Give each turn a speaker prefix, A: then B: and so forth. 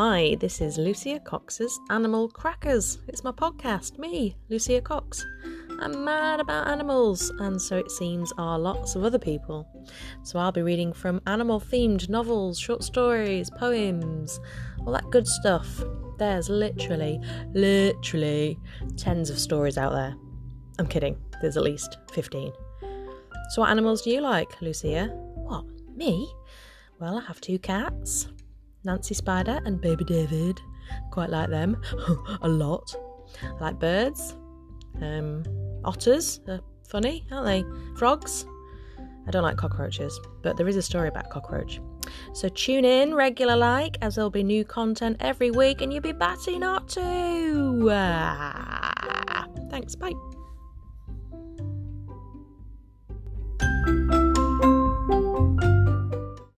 A: Hi, this is Lucia Cox's Animal Crackers. It's my podcast, me, Lucia Cox. I'm mad about animals, and so it seems are lots of other people. So I'll be reading from animal themed novels, short stories, poems, all that good stuff. There's literally, literally tens of stories out there. I'm kidding, there's at least 15. So, what animals do you like, Lucia? What, me? Well, I have two cats. Nancy Spider and Baby David. Quite like them a lot. I like birds. Um, otters are funny, aren't they? Frogs. I don't like cockroaches, but there is a story about cockroach. So tune in regular like as there'll be new content every week and you'll be batty not to. Ah. Thanks, bye.